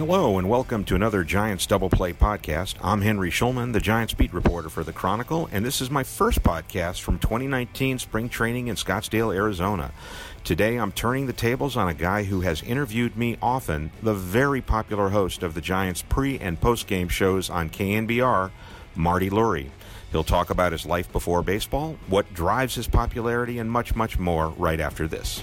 Hello, and welcome to another Giants Double Play podcast. I'm Henry Schulman, the Giants beat reporter for The Chronicle, and this is my first podcast from 2019 spring training in Scottsdale, Arizona. Today, I'm turning the tables on a guy who has interviewed me often, the very popular host of the Giants pre and post game shows on KNBR, Marty Lurie. He'll talk about his life before baseball, what drives his popularity, and much, much more right after this.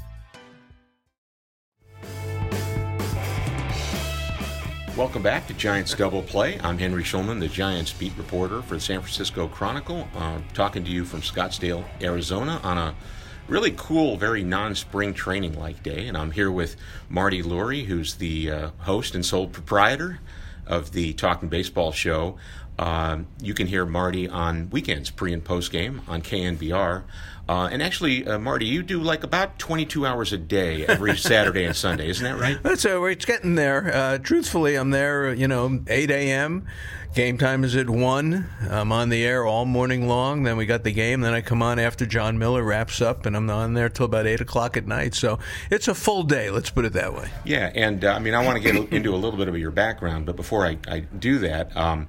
Welcome back to Giants Double Play. I'm Henry Schulman, the Giants beat reporter for the San Francisco Chronicle, uh, talking to you from Scottsdale, Arizona, on a really cool, very non-spring training-like day. And I'm here with Marty Lurie, who's the uh, host and sole proprietor of the Talking Baseball show. Um, you can hear Marty on weekends, pre and post game, on KNBR. Uh, and actually, uh, Marty, you do like about 22 hours a day every Saturday and Sunday, isn't that right? That's uh, it's getting there. Uh, truthfully, I'm there. You know, 8 a.m. Game time is at one. I'm on the air all morning long. Then we got the game. Then I come on after Jon Miller wraps up, and I'm on there till about eight o'clock at night. So it's a full day. Let's put it that way. Yeah, and uh, I mean, I want to get into a little bit of your background, but before I, I do that, um,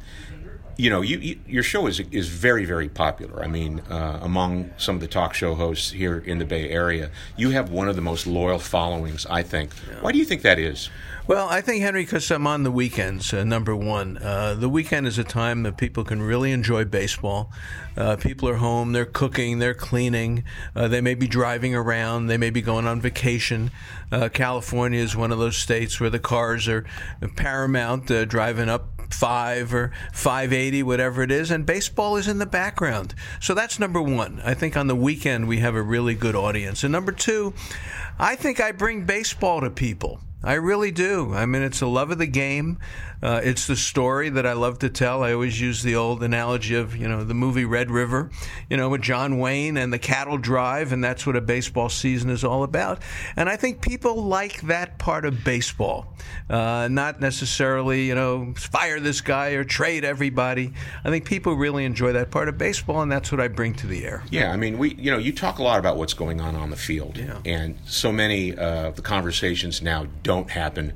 you know, you, you, your show is is very very popular. I mean, uh, among some of the talk show hosts here in the Bay Area, you have one of the most loyal followings. I think. Why do you think that is? Well, I think Henry, because I'm on the weekends. Uh, number one, uh, the weekend is a time that people can really enjoy baseball. Uh, people are home, they're cooking, they're cleaning, uh, they may be driving around, they may be going on vacation. Uh, California is one of those states where the cars are paramount, driving up five or 580, whatever it is, and baseball is in the background. So that's number one. I think on the weekend we have a really good audience. And number two, I think I bring baseball to people. I really do. I mean, it's the love of the game. Uh, it's the story that I love to tell. I always use the old analogy of, you know, the movie Red River, you know, with John Wayne and the cattle drive, and that's what a baseball season is all about. And I think people like that part of baseball, uh, not necessarily, you know, fire this guy or trade everybody. I think people really enjoy that part of baseball, and that's what I bring to the air. Yeah, I mean, we you know you talk a lot about what's going on on the field, Yeah. and so many uh, the conversations now don't happen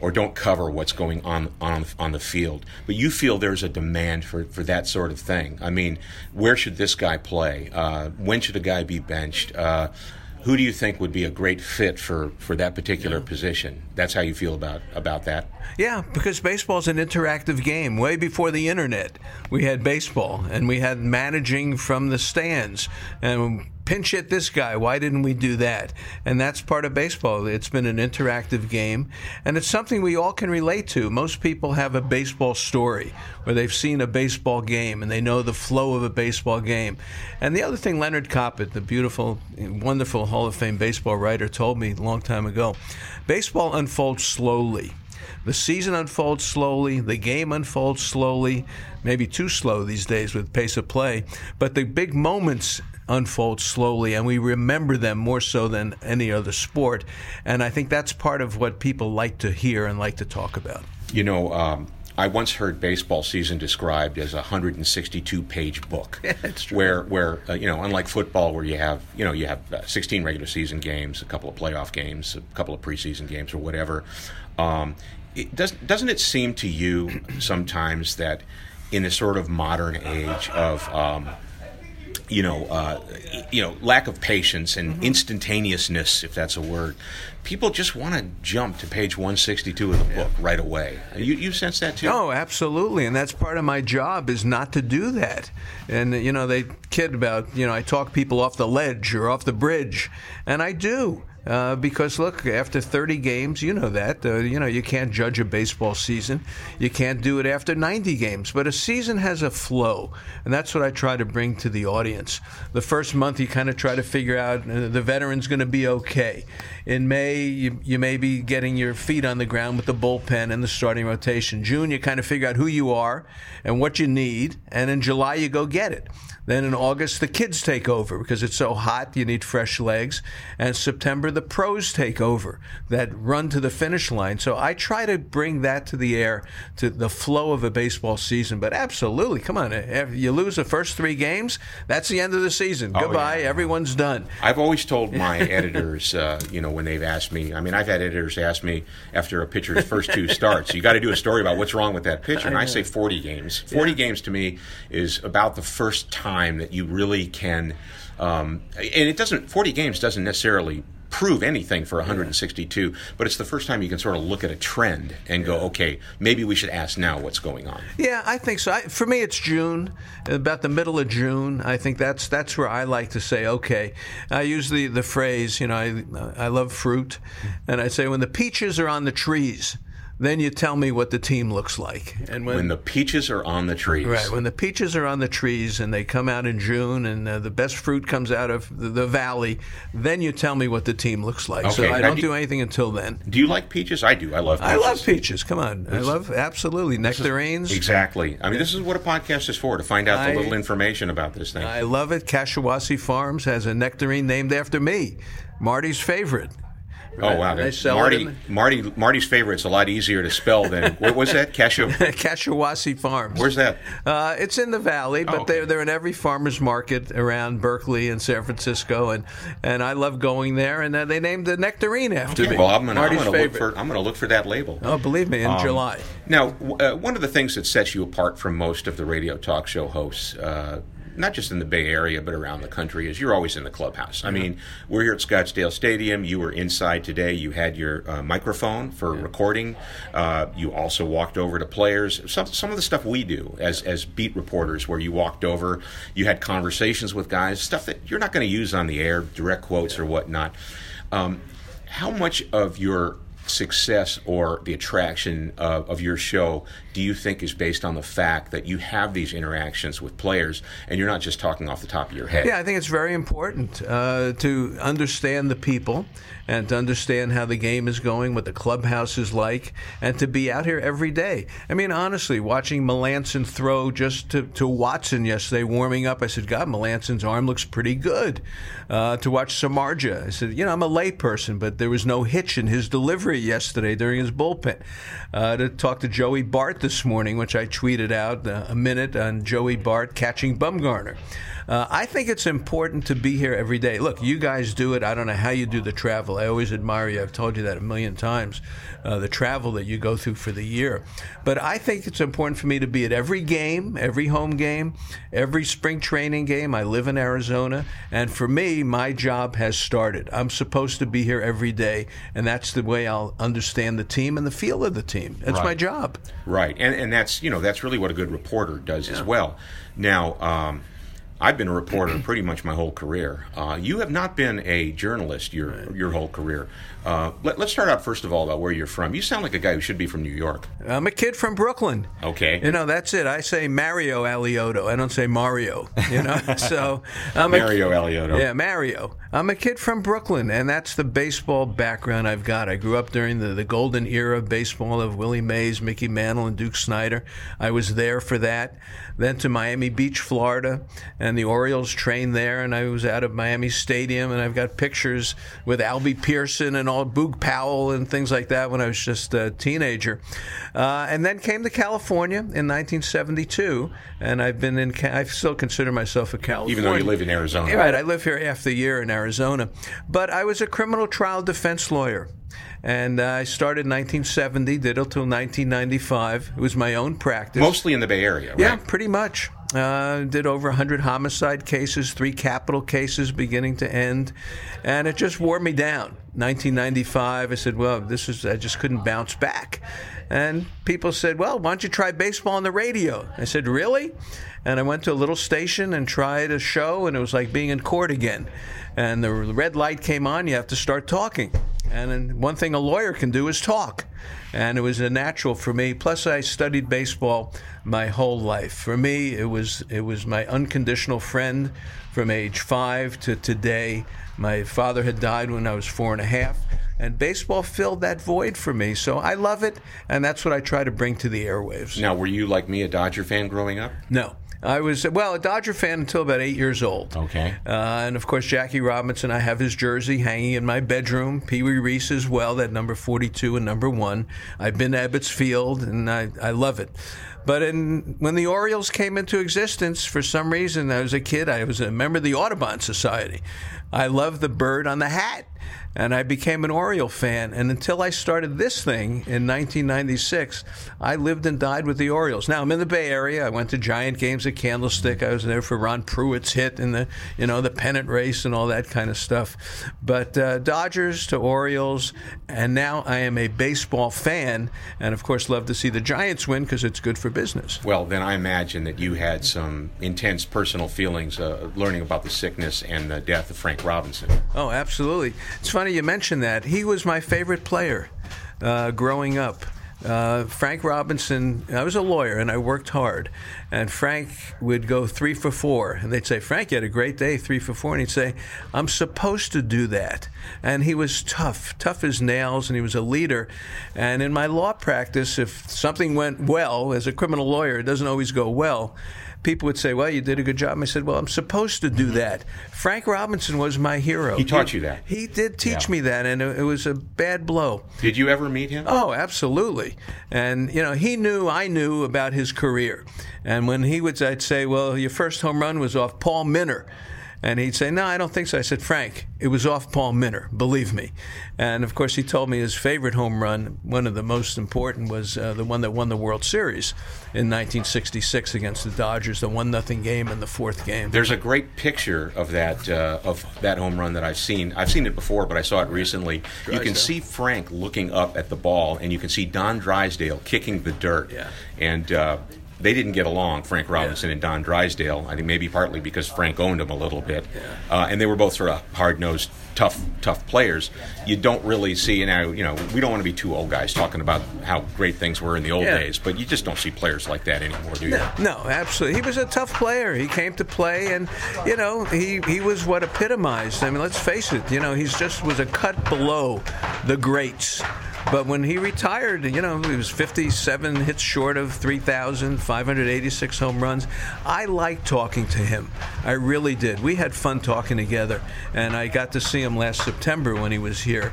or don't cover what's going on on on the field. But you feel there's a demand for, for that sort of thing. I mean, where should this guy play? Uh, when should a guy be benched? Uh, who do you think would be a great fit for, for that particular position? That's how you feel about about that. Yeah, because baseball's an interactive game. Way before the internet, we had baseball and we had managing from the stands and pinch hit this guy. Why didn't we do that? And that's part of baseball. It's been an interactive game and it's something we all can relate to. Most people have a baseball story where they've seen a baseball game and they know the flow of a baseball game. And the other thing Leonard Koppett, the beautiful, wonderful Hall of Fame baseball writer, told me a long time ago baseball unfolds slowly. The season unfolds slowly, the game unfolds slowly, maybe too slow these days with pace of play, but the big moments unfold slowly and we remember them more so than any other sport. And I think that's part of what people like to hear and like to talk about. You know, um, I once heard baseball season described as a 162 page book. That's true. Where, where uh, you know, unlike football, where you have, you know, you have uh, 16 regular season games, a couple of playoff games, a couple of preseason games, or whatever. Um, it does, doesn't it seem to you sometimes that in this sort of modern age of um, you know, uh, you know, lack of patience and instantaneousness, if that's a word. People just want to jump to page 162 of the book right away. You, you sense that too? Oh, absolutely, and that's part of my job is not to do that. And you know, they kid about you know I talk people off the ledge or off the bridge, and I do. Uh, because look, after 30 games, you know that uh, you know you can't judge a baseball season. You can't do it after 90 games, but a season has a flow, and that's what I try to bring to the audience. The first month, you kind of try to figure out uh, the veteran's going to be okay. In May, you, you may be getting your feet on the ground with the bullpen and the starting rotation. June, you kind of figure out who you are and what you need, and in July, you go get it. Then in August, the kids take over because it's so hot, you need fresh legs. And September, the pros take over that run to the finish line. So I try to bring that to the air, to the flow of a baseball season. But absolutely, come on, if you lose the first three games, that's the end of the season. Oh, Goodbye, yeah. everyone's done. I've always told my editors, uh, you know, when they've asked me, I mean, I've had editors ask me after a pitcher's first two starts, you got to do a story about what's wrong with that pitcher. And I say 40 games. 40 games to me is about the first time that you really can, um, and it doesn't, 40 games doesn't necessarily prove anything for 162, but it's the first time you can sort of look at a trend and go, okay, maybe we should ask now what's going on. Yeah, I think so. I, for me, it's June, about the middle of June. I think that's that's where I like to say, okay. I use the, the phrase, you know, I I love fruit, and I say when the peaches are on the trees, then you tell me what the team looks like. And When the peaches are on the trees. Right, when the peaches are on the trees and they come out in June and uh, the best fruit comes out of the, the valley, then you tell me what the team looks like. So I now don't do do anything until then. Do you like peaches? I do. I love peaches. I love peaches. Come on. I love absolutely nectarines. Exactly. I mean, this is what a podcast is for to find out the little information about this thing. I love it. Kashiwase Farms has a nectarine named after me, Marty's favorite. Oh wow, They sell Marty, Marty, Marty's favorite's a lot easier to spell than what was that? Cashew. Farms. Where's that? Uh, it's in the valley, but Oh, okay. they're, they're in every farmer's market around Berkeley and San Francisco, and, and I love going there. And uh, they named the nectarine after me. Well, I'm gonna, I'm Marty's gonna look favorite. for I'm gonna look for that label. Oh, believe me, in Um, July. Now, uh, one of the things that sets you apart from most of the radio talk show hosts, uh, not just in the Bay Area but around the country, is you're always in the clubhouse. I mean, we're here at Scottsdale Stadium. You were inside today. You had your uh, microphone for recording. Uh, you also walked over to players. Some some of the stuff we do as as beat reporters, where you walked over, you had conversations with guys, stuff that you're not going to use on the air, direct quotes or whatnot. Um, how much of your success or the attraction of, of your show do you think is based on the fact that you have these interactions with players and you're not just talking off the top of your head? Yeah, I think it's very important uh, to understand the people and to understand how the game is going, what the clubhouse is like, and to be out here every day. I mean, honestly, watching Melancon throw just to, to Watson yesterday, warming up, I said, God, Melancon's arm looks pretty good. Uh, to watch Samardzija, I said, you know, I'm a layperson, but there was no hitch in his delivery yesterday during his bullpen. Uh, to talk to Joey Bart this morning, which I tweeted out uh, a minute on Joey Bart catching Bumgarner. Uh, I think it's important to be here every day. Look, you guys do it. I don't know how you do the travel. I always admire you. I've told you that a million times. Uh, the travel that you go through for the year. But I think it's important for me to be at every game, every home game, every spring training game. I live in Arizona. And for me, my job has started. I'm supposed to be here every day. And that's the way I'll understand the team and the feel of the team. That's my job. Right, and and that's you know that's really what a good reporter does as well. Now, um, I've been a reporter pretty much my whole career. Uh, you have not been a journalist your your whole career. Uh, let, us start out first of all about where you're from. You sound like a guy who should be from New York. I'm a kid from Brooklyn. Okay. You know, that's it. I say Mario Alioto. I don't say Mario. You know, so I'm Mario a, Alioto. Yeah, Mario. I'm a kid from Brooklyn, and that's the baseball background I've got. I grew up during the, the golden era of baseball of Willie Mays, Mickey Mantle, and Duke Snider. I was there for that. Then to Miami Beach, Florida, and the Orioles trained there, and I was out of Miami Stadium, and I've got pictures with Albie Pearson and all Boog Powell and things like that when I was just a teenager. Uh, and then came to California in 1972, and I've been in. I still consider myself a California. Even though you live in Arizona. Right, I live here half the year in Arizona, but I was a criminal trial defense lawyer. And uh, I started in 1970, did it till 1995. It was my own practice. Mostly in the Bay Area, right? Yeah, pretty much. Uh, did over 100 homicide cases, three capital cases beginning to end. And it just wore me down. 1995, I said, well, this is, I just couldn't bounce back. And people said, well, why don't you try baseball on the radio? I said, really? And I went to a little station and tried a show, and it was like being in court again. And the red light came on, you have to start talking. And one thing a lawyer can do is talk. And it was a natural for me. Plus, I studied baseball my whole life. For me, it was it was my unconditional friend from age five to today. My father had died when I was four and a half, and baseball filled that void for me. So I love it, and that's what I try to bring to the airwaves. Now, were you like me, a Dodger fan growing up? No. I was well a Dodger fan until about eight years old. Okay. Uh, and of course, Jackie Robinson. I have his jersey hanging in my bedroom. Pee Wee Reese as well, that number forty-two and number one. I've been to Ebbets Field, and I, I love it. But in, when the Orioles came into existence, for some reason, I was a kid. I was a member of the Audubon Society. I loved the bird on the hat, and I became an Oriole fan. And until I started this thing in 1996, I lived and died with the Orioles. Now I'm in the Bay Area. I went to Giant games at Candlestick. I was there for Ron Pruitt's hit in the you know the pennant race and all that kind of stuff. But uh, Dodgers to Orioles, and now I am a baseball fan, and of course love to see the Giants win because it's good for business. Well, then I imagine that you had some intense personal feelings uh, learning about the sickness and the death of Frank Robinson. Oh, absolutely. It's funny you mentioned that. He was my favorite player uh, growing up. Uh, Frank Robinson, I was a lawyer and I worked hard. And Frank would go three for four. And they'd say, Frank, you had a great day, three for four. And he'd say, I'm supposed to do that. And he was tough, tough as nails, and he was a leader. And in my law practice, if something went well, as a criminal lawyer, it doesn't always go well people would say, "Well, you did a good job." And I said, "Well, I'm supposed to do mm-hmm. that." Frank Robinson was my hero. He taught you that. He did teach Yeah. me that, and it, it was a bad blow. Did you ever meet him? Oh, absolutely. And you know, he knew I knew about his career. And when he would, I'd say, "Well, your first home run was off Paul Minner." And he'd say, No, I don't think so. I said, Frank, it was off Paul Minner, believe me. And of course, he told me his favorite home run, one of the most important, was uh, the one that won the World Series in 1966 against the Dodgers, the 1 nothing game in the fourth game. There's a great picture of that uh, of that home run that I've seen. I've seen it before, but I saw it recently. You can see Frank looking up at the ball, and you can see Don Drysdale kicking the dirt. Yeah. And uh, they didn't get along, Frank Robinson and Don Drysdale. I think maybe partly because Frank owned him a little bit, uh, and they were both sort of hard nosed. Tough, tough players. You don't really see now. You know, we don't want to be two old guys talking about how great things were in the old Yeah. days, but you just don't see players like that anymore, do you? No, absolutely. He was a tough player. He came to play, and you know, he he was what epitomized. I mean, let's face it. You know, he's just was a cut below the greats. But when he retired, you know, he was 57 hits short of 3,586 home runs. I liked talking to him. I really did. We had fun talking together, and I got to see him last September when he was here,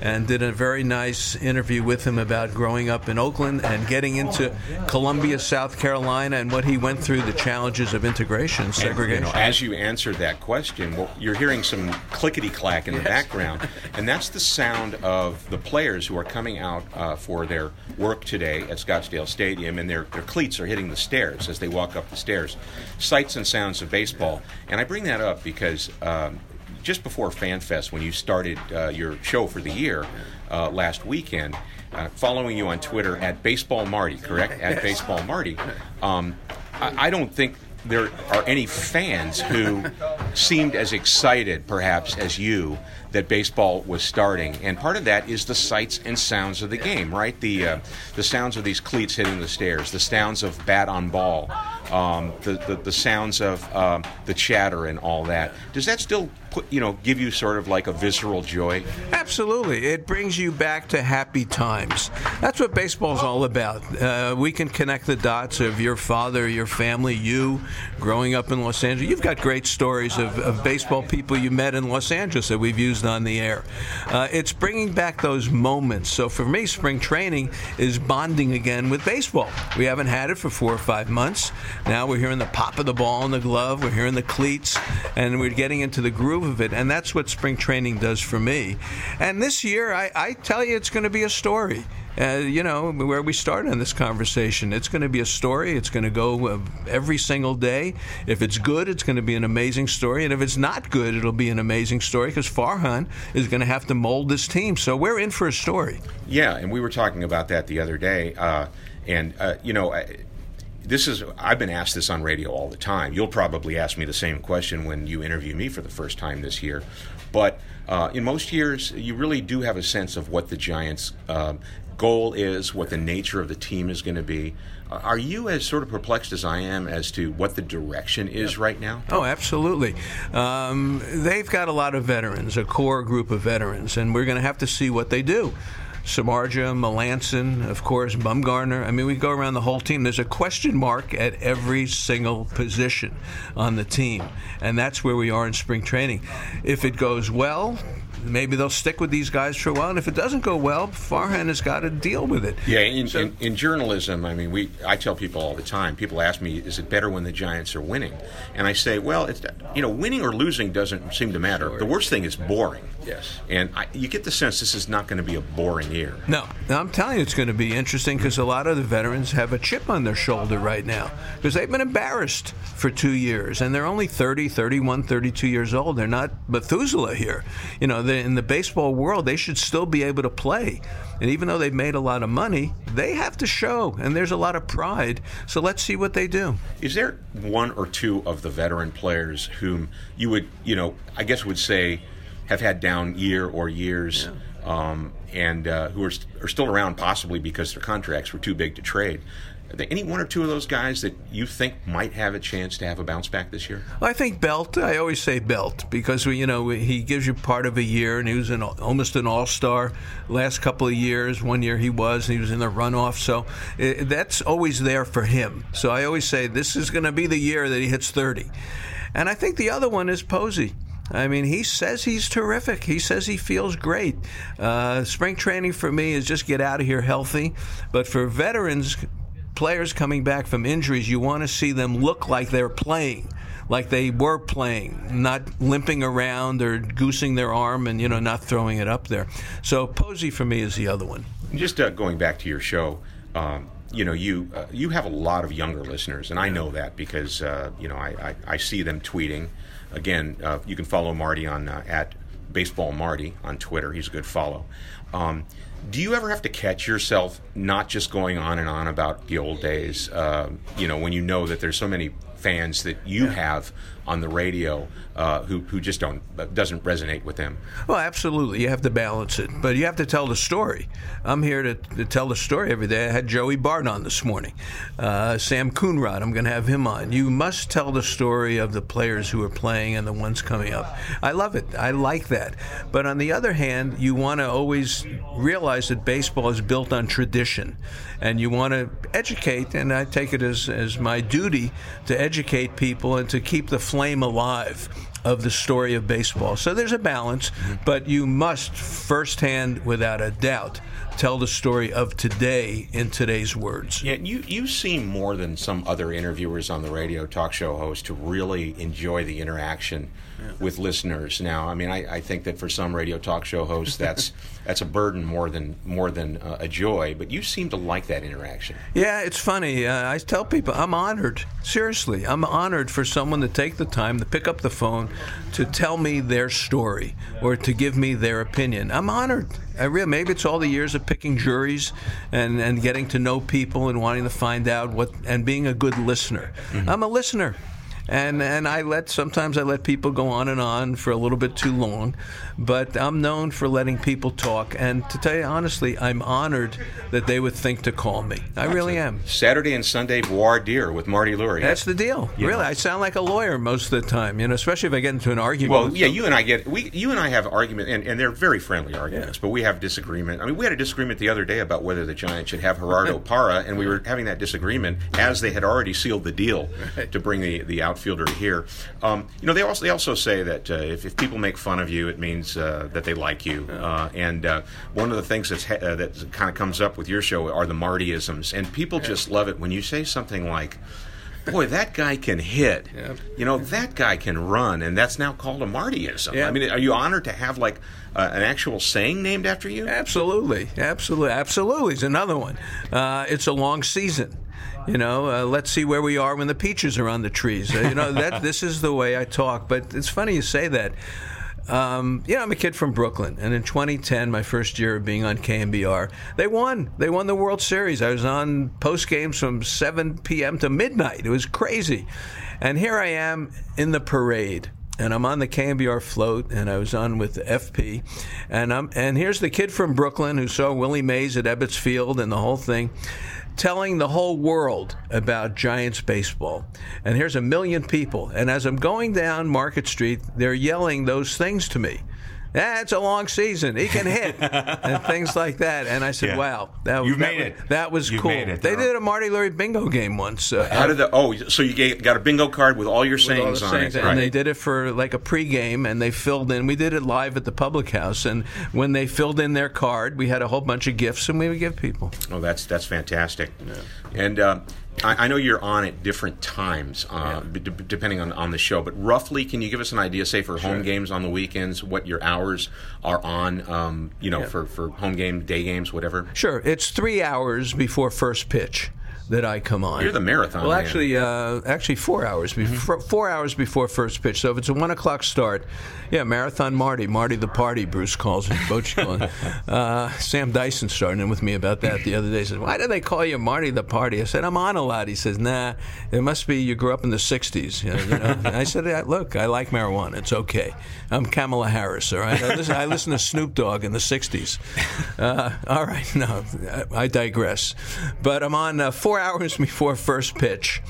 and did a very nice interview with him about growing up in Oakland and getting into Columbia, South Carolina, and what he went through, the challenges of integration, and And, you segregation. know, as you answered that question, well, you're hearing some clickety clack in the background, and that's the sound of the players who are coming out uh, for their work today at Scottsdale Stadium, and their, their cleats are hitting the stairs as they walk up the stairs. Sights and sounds of baseball. And I bring that up because um, just before FanFest, when you started uh, your show for the year uh, last weekend, uh, following you on Twitter at Baseball Marty, correct? At Baseball Marty. Um, I, I don't think there are any fans who seemed as excited, perhaps, as you that baseball was starting, and part of that is the sights and sounds of the game, right? The uh, the sounds of these cleats hitting the stairs, the sounds of bat on ball, um, the, the the sounds of um, the chatter and all that. Does that still put you know give you sort of like a visceral joy? Absolutely. It brings you back to happy times. That's what baseball's all about. Uh, we can connect the dots of your father, your family, you growing up in Los Angeles. You've got great stories of, of baseball people you met in Los Angeles that we've used on the air. Uh, it's bringing back those moments. So for me, spring training is bonding again with baseball. We haven't had it for four or five months. Now we're hearing the pop of the ball in the glove, we're hearing the cleats, and we're getting into the groove of it, and that's what spring training does for me. And this year, I, I tell you, it's going to be a story. Uh, you know, where we started in this conversation. It's going to be a story. It's going to go uh, every single day. If it's good, it's going to be an amazing story. And if it's not good, it'll be an amazing story because Farhan is going to have to mold this team. So we're in for a story. Yeah, and we were talking about that the other day. Uh, and, uh, you know, I, this is I've been asked this on radio all the time. You'll probably ask me the same question when you interview me for the first time this year. But uh, in most years, you really do have a sense of what the Giants' um, goal is, what the nature of the team is going to be. Uh, Are you as sort of perplexed as I am as to what the direction is right now? Oh, absolutely. Um, they've got a lot of veterans, a core group of veterans, and we're going to have to see what they do. Samardzija, Melancon, of course, Bumgarner. I mean, we go around the whole team. There's a question mark at every single position on the team, and that's where we are in spring training. If it goes well, maybe they'll stick with these guys for a while, and if it doesn't go well, Farhan has got to deal with it. Yeah, in, in, in journalism, I mean, we I tell people all the time. People ask me, "Is it better when the Giants are winning?" And I say, "Well, it's you know, winning or losing doesn't seem to matter. The worst thing is boring." Yes. And I, you get the sense this is not going to be a boring year. No, now, I'm telling you, it's going to be interesting because a lot of the veterans have a chip on their shoulder right now because they've been embarrassed for two years and they're only 30, 31, 32 years old. They're not Methuselah here. You know, they, in the baseball world, they should still be able to play. And even though they've made a lot of money, they have to show, and there's a lot of pride. So let's see what they do. Is there one or two of the veteran players whom you would, you know, I guess would say have had down year or years, um, and uh, who are, st- are still around possibly because their contracts were too big to trade? Are there any one or two of those guys that you think might have a chance to have a bounce back this year? I think Belt. I always say Belt because you know he gives you part of a year, and he was an, almost an All Star last couple of years. One year he was, and he was in the runoff. So eh, that's always there for him. So I always say this is going to be the year that he hits 30. And I think the other one is Posey. I mean, he says he's terrific. He says he feels great. Uh, spring training for me is just get out of here healthy. But for veterans, players coming back from injuries, you want to see them look like they're playing, like they were playing, not limping around or goosing their arm and you know not throwing it up there. So Posey for me is the other one. Just uh, going back to your show, um, you know, you uh, you have a lot of younger listeners, and I know that because uh, you know I, I, I see them tweeting. Again, uh, you can follow Marty on uh, at Baseball Marty on Twitter. He's a good follow. Um, do you ever have to catch yourself not just going on and on about the old days? Uh, you know, when you know that there's so many fans that you have on the radio uh, who who just don't doesn't resonate with them. Well, absolutely, you have to balance it, but you have to tell the story. I'm here to, to tell the story every day. I had Joey Bart on this morning, uh, Sam Coonrod. I'm going to have him on. You must tell the story of the players who are playing and the ones coming up. I love it. I like that. But on the other hand, you want to always realize that baseball is built on tradition, and you want to educate. And I take it as as my duty to educate people and to keep the flame alive of the story of baseball. So there's a balance, but you must firsthand, without a doubt, tell the story of today in today's words. Yeah, you you seem more than some other interviewers on the radio talk show host to really enjoy the interaction with listeners. Now, I mean, I, I think that for some radio talk show hosts, that's that's a burden more than more than uh, a joy. But you seem to like that interaction. Yeah, it's funny. Uh, I tell people I'm honored. Seriously, I'm honored for someone to take the time to pick up the phone to tell me their story or to give me their opinion. I'm honored. I really, maybe it's all the years of picking juries and, and getting to know people and wanting to find out what and being a good listener. I'm a listener. And and I let sometimes I let people go on and on for a little bit too long, but I'm known for letting people talk. And to tell you honestly, I'm honored that they would think to call me. I really am. Saturday and Sunday voir dire with Marty Lurie. That's the deal. Really, I sound like a lawyer most of the time. You know, especially if I get into an argument. Well, yeah, you and I get we you and I have argument, and, and they're very friendly arguments, but we have disagreement. I mean, we had a disagreement the other day about whether the Giants should have Gerardo Parra, and we were having that disagreement as they had already sealed the deal to bring the, the outfielder here. Um, you know, they also they also say that uh, if, if people make fun of you, it means uh, that they like you. Uh, and uh, one of the things that's ha- uh, that kind of comes up with your show are the Martyisms, and people just love it when you say something like boy, that guy can hit. Yeah. You know, that guy can run, and that's now called a Martyism. Yeah. I mean, are you honored to have like uh, an actual saying named after you? Absolutely, absolutely, absolutely. Is another one. Uh, it's a long season. You know, uh, let's see where we are when the peaches are on the trees. Uh, you know, that this is the way I talk. But it's funny you say that. Um, you know, I'm a kid from Brooklyn, and in 2010, my first year of being on KNBR, they won. They won the World Series. I was on post games from 7 p.m. to midnight. It was crazy. And here I am in the parade and I'm on the KNBR float, and I was on with the FP, and I'm and here's the kid from Brooklyn who saw Willie Mays at Ebbets Field and the whole thing, telling the whole world about Giants baseball. And here's a million people, and as I'm going down Market Street, they're yelling those things to me. Yeah, it's a long season. He can hit and things like that. And I said, Yeah. "Wow, that, that made was, it. That was You've cool." they though. did a Marty Lurie bingo game once. Uh, How did the oh? So you got a bingo card with all your with sayings the on sayings, it, and right? they did it for like a pregame, and they filled in. We did it live at the public house, and when they filled in their card, we had a whole bunch of gifts, and we would give people. Oh, that's that's fantastic. And uh, I, I know you're on at different times, uh, b- d- depending on, on the show. But roughly, can you give us an idea, say for home games on the weekends, what your hours are on? Um, you know, for, for home game, day games, whatever. Sure, it's three hours before first pitch that I come on. You're the marathon Well, man. Mm-hmm. actually, uh, actually four hours before four hours before first pitch. So if it's a one o'clock start, yeah, marathon Marty, Marty the party. Bruce calls it. Bochy calls. Uh, Sam Dyson started in with me about that the other day. He says, "Why do they call you Marty the party?" I said, "I'm on a lot." He says, "Nah, it must be you grew up in the '60s." You know, you know? I said, "Yeah, "Look, I like marijuana. It's okay. I'm Kamala Harris. All right. I listen, I listen to Snoop Dogg in the '60s. Uh, all right, no, I digress. But I'm on uh, four hours before first pitch,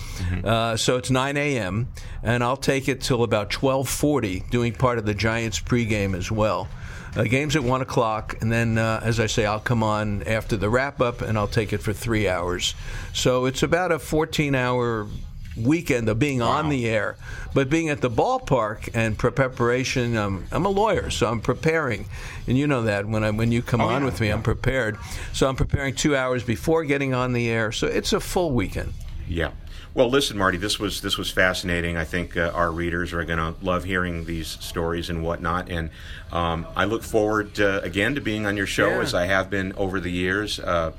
uh, so it's 9 a.m. and I'll take it till about 12:40, doing part of the Giants pregame as well. Uh, game's at one o'clock, and then, uh, as I say, I'll come on after the wrap up, and I'll take it for three hours. So it's about a 14-hour weekend of being on the air, but being at the ballpark and pre- preparation. Um, I'm a lawyer, so I'm preparing, and you know that when I when you come on with me, I'm prepared. So I'm preparing two hours before getting on the air. So it's a full weekend. Yeah. Well, listen, Marty. This was this was fascinating. I think uh, our readers are going to love hearing these stories and whatnot. And um, I look forward uh, again to being on your show Yeah. as I have been over the years. Uh,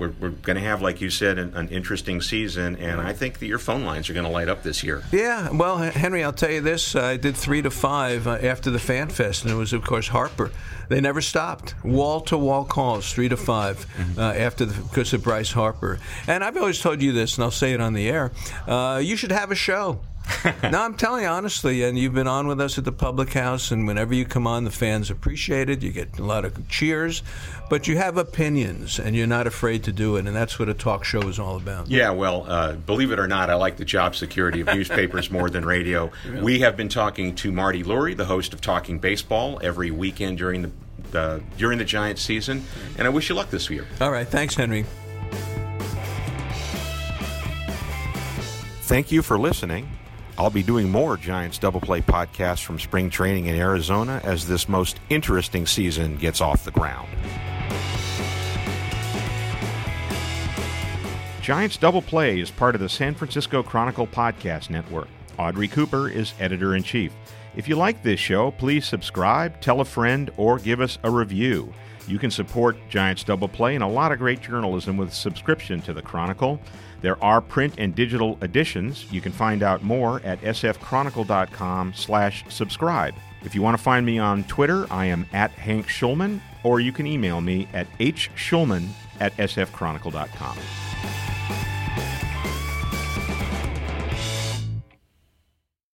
we're, we're going to have, like you said, an, an interesting season, and I think that your phone lines are going to light up this year. Yeah, well, Henry, I'll tell you this: I did three to five uh, after the Fan Fest, and it was, of course, Harper. They never stopped, wall to wall calls, three to 5 uh, after the because of Bryce Harper. And I've always told you this, and I'll say it on the air: uh, you should have a show. no, I'm telling you honestly, and you've been on with us at the Public House, and whenever you come on, the fans appreciate it. You get a lot of cheers, but you have opinions, and you're not afraid to do it, and that's what a talk show is all about. Yeah, well, uh, believe it or not, I like the job security of newspapers more than radio. We have been talking to Marty Lurie, the host of Talking Baseball, every weekend during the uh, during the Giants season, and I wish you luck this year. All right, thanks, Henry. Thank you for listening. I'll be doing more Giants Double Play podcasts from spring training in Arizona as this most interesting season gets off the ground. Giants Double Play is part of the San Francisco Chronicle Podcast Network. Audrey Cooper is editor in chief. If you like this show, please subscribe, tell a friend, or give us a review. You can support Giants Double Play and a lot of great journalism with subscription to the Chronicle. There are print and digital editions. You can find out more at sfchronicle.com slash subscribe. If you want to find me on Twitter, I am at Hank Schulman, or you can email me at hschulman at sfchronicle.com.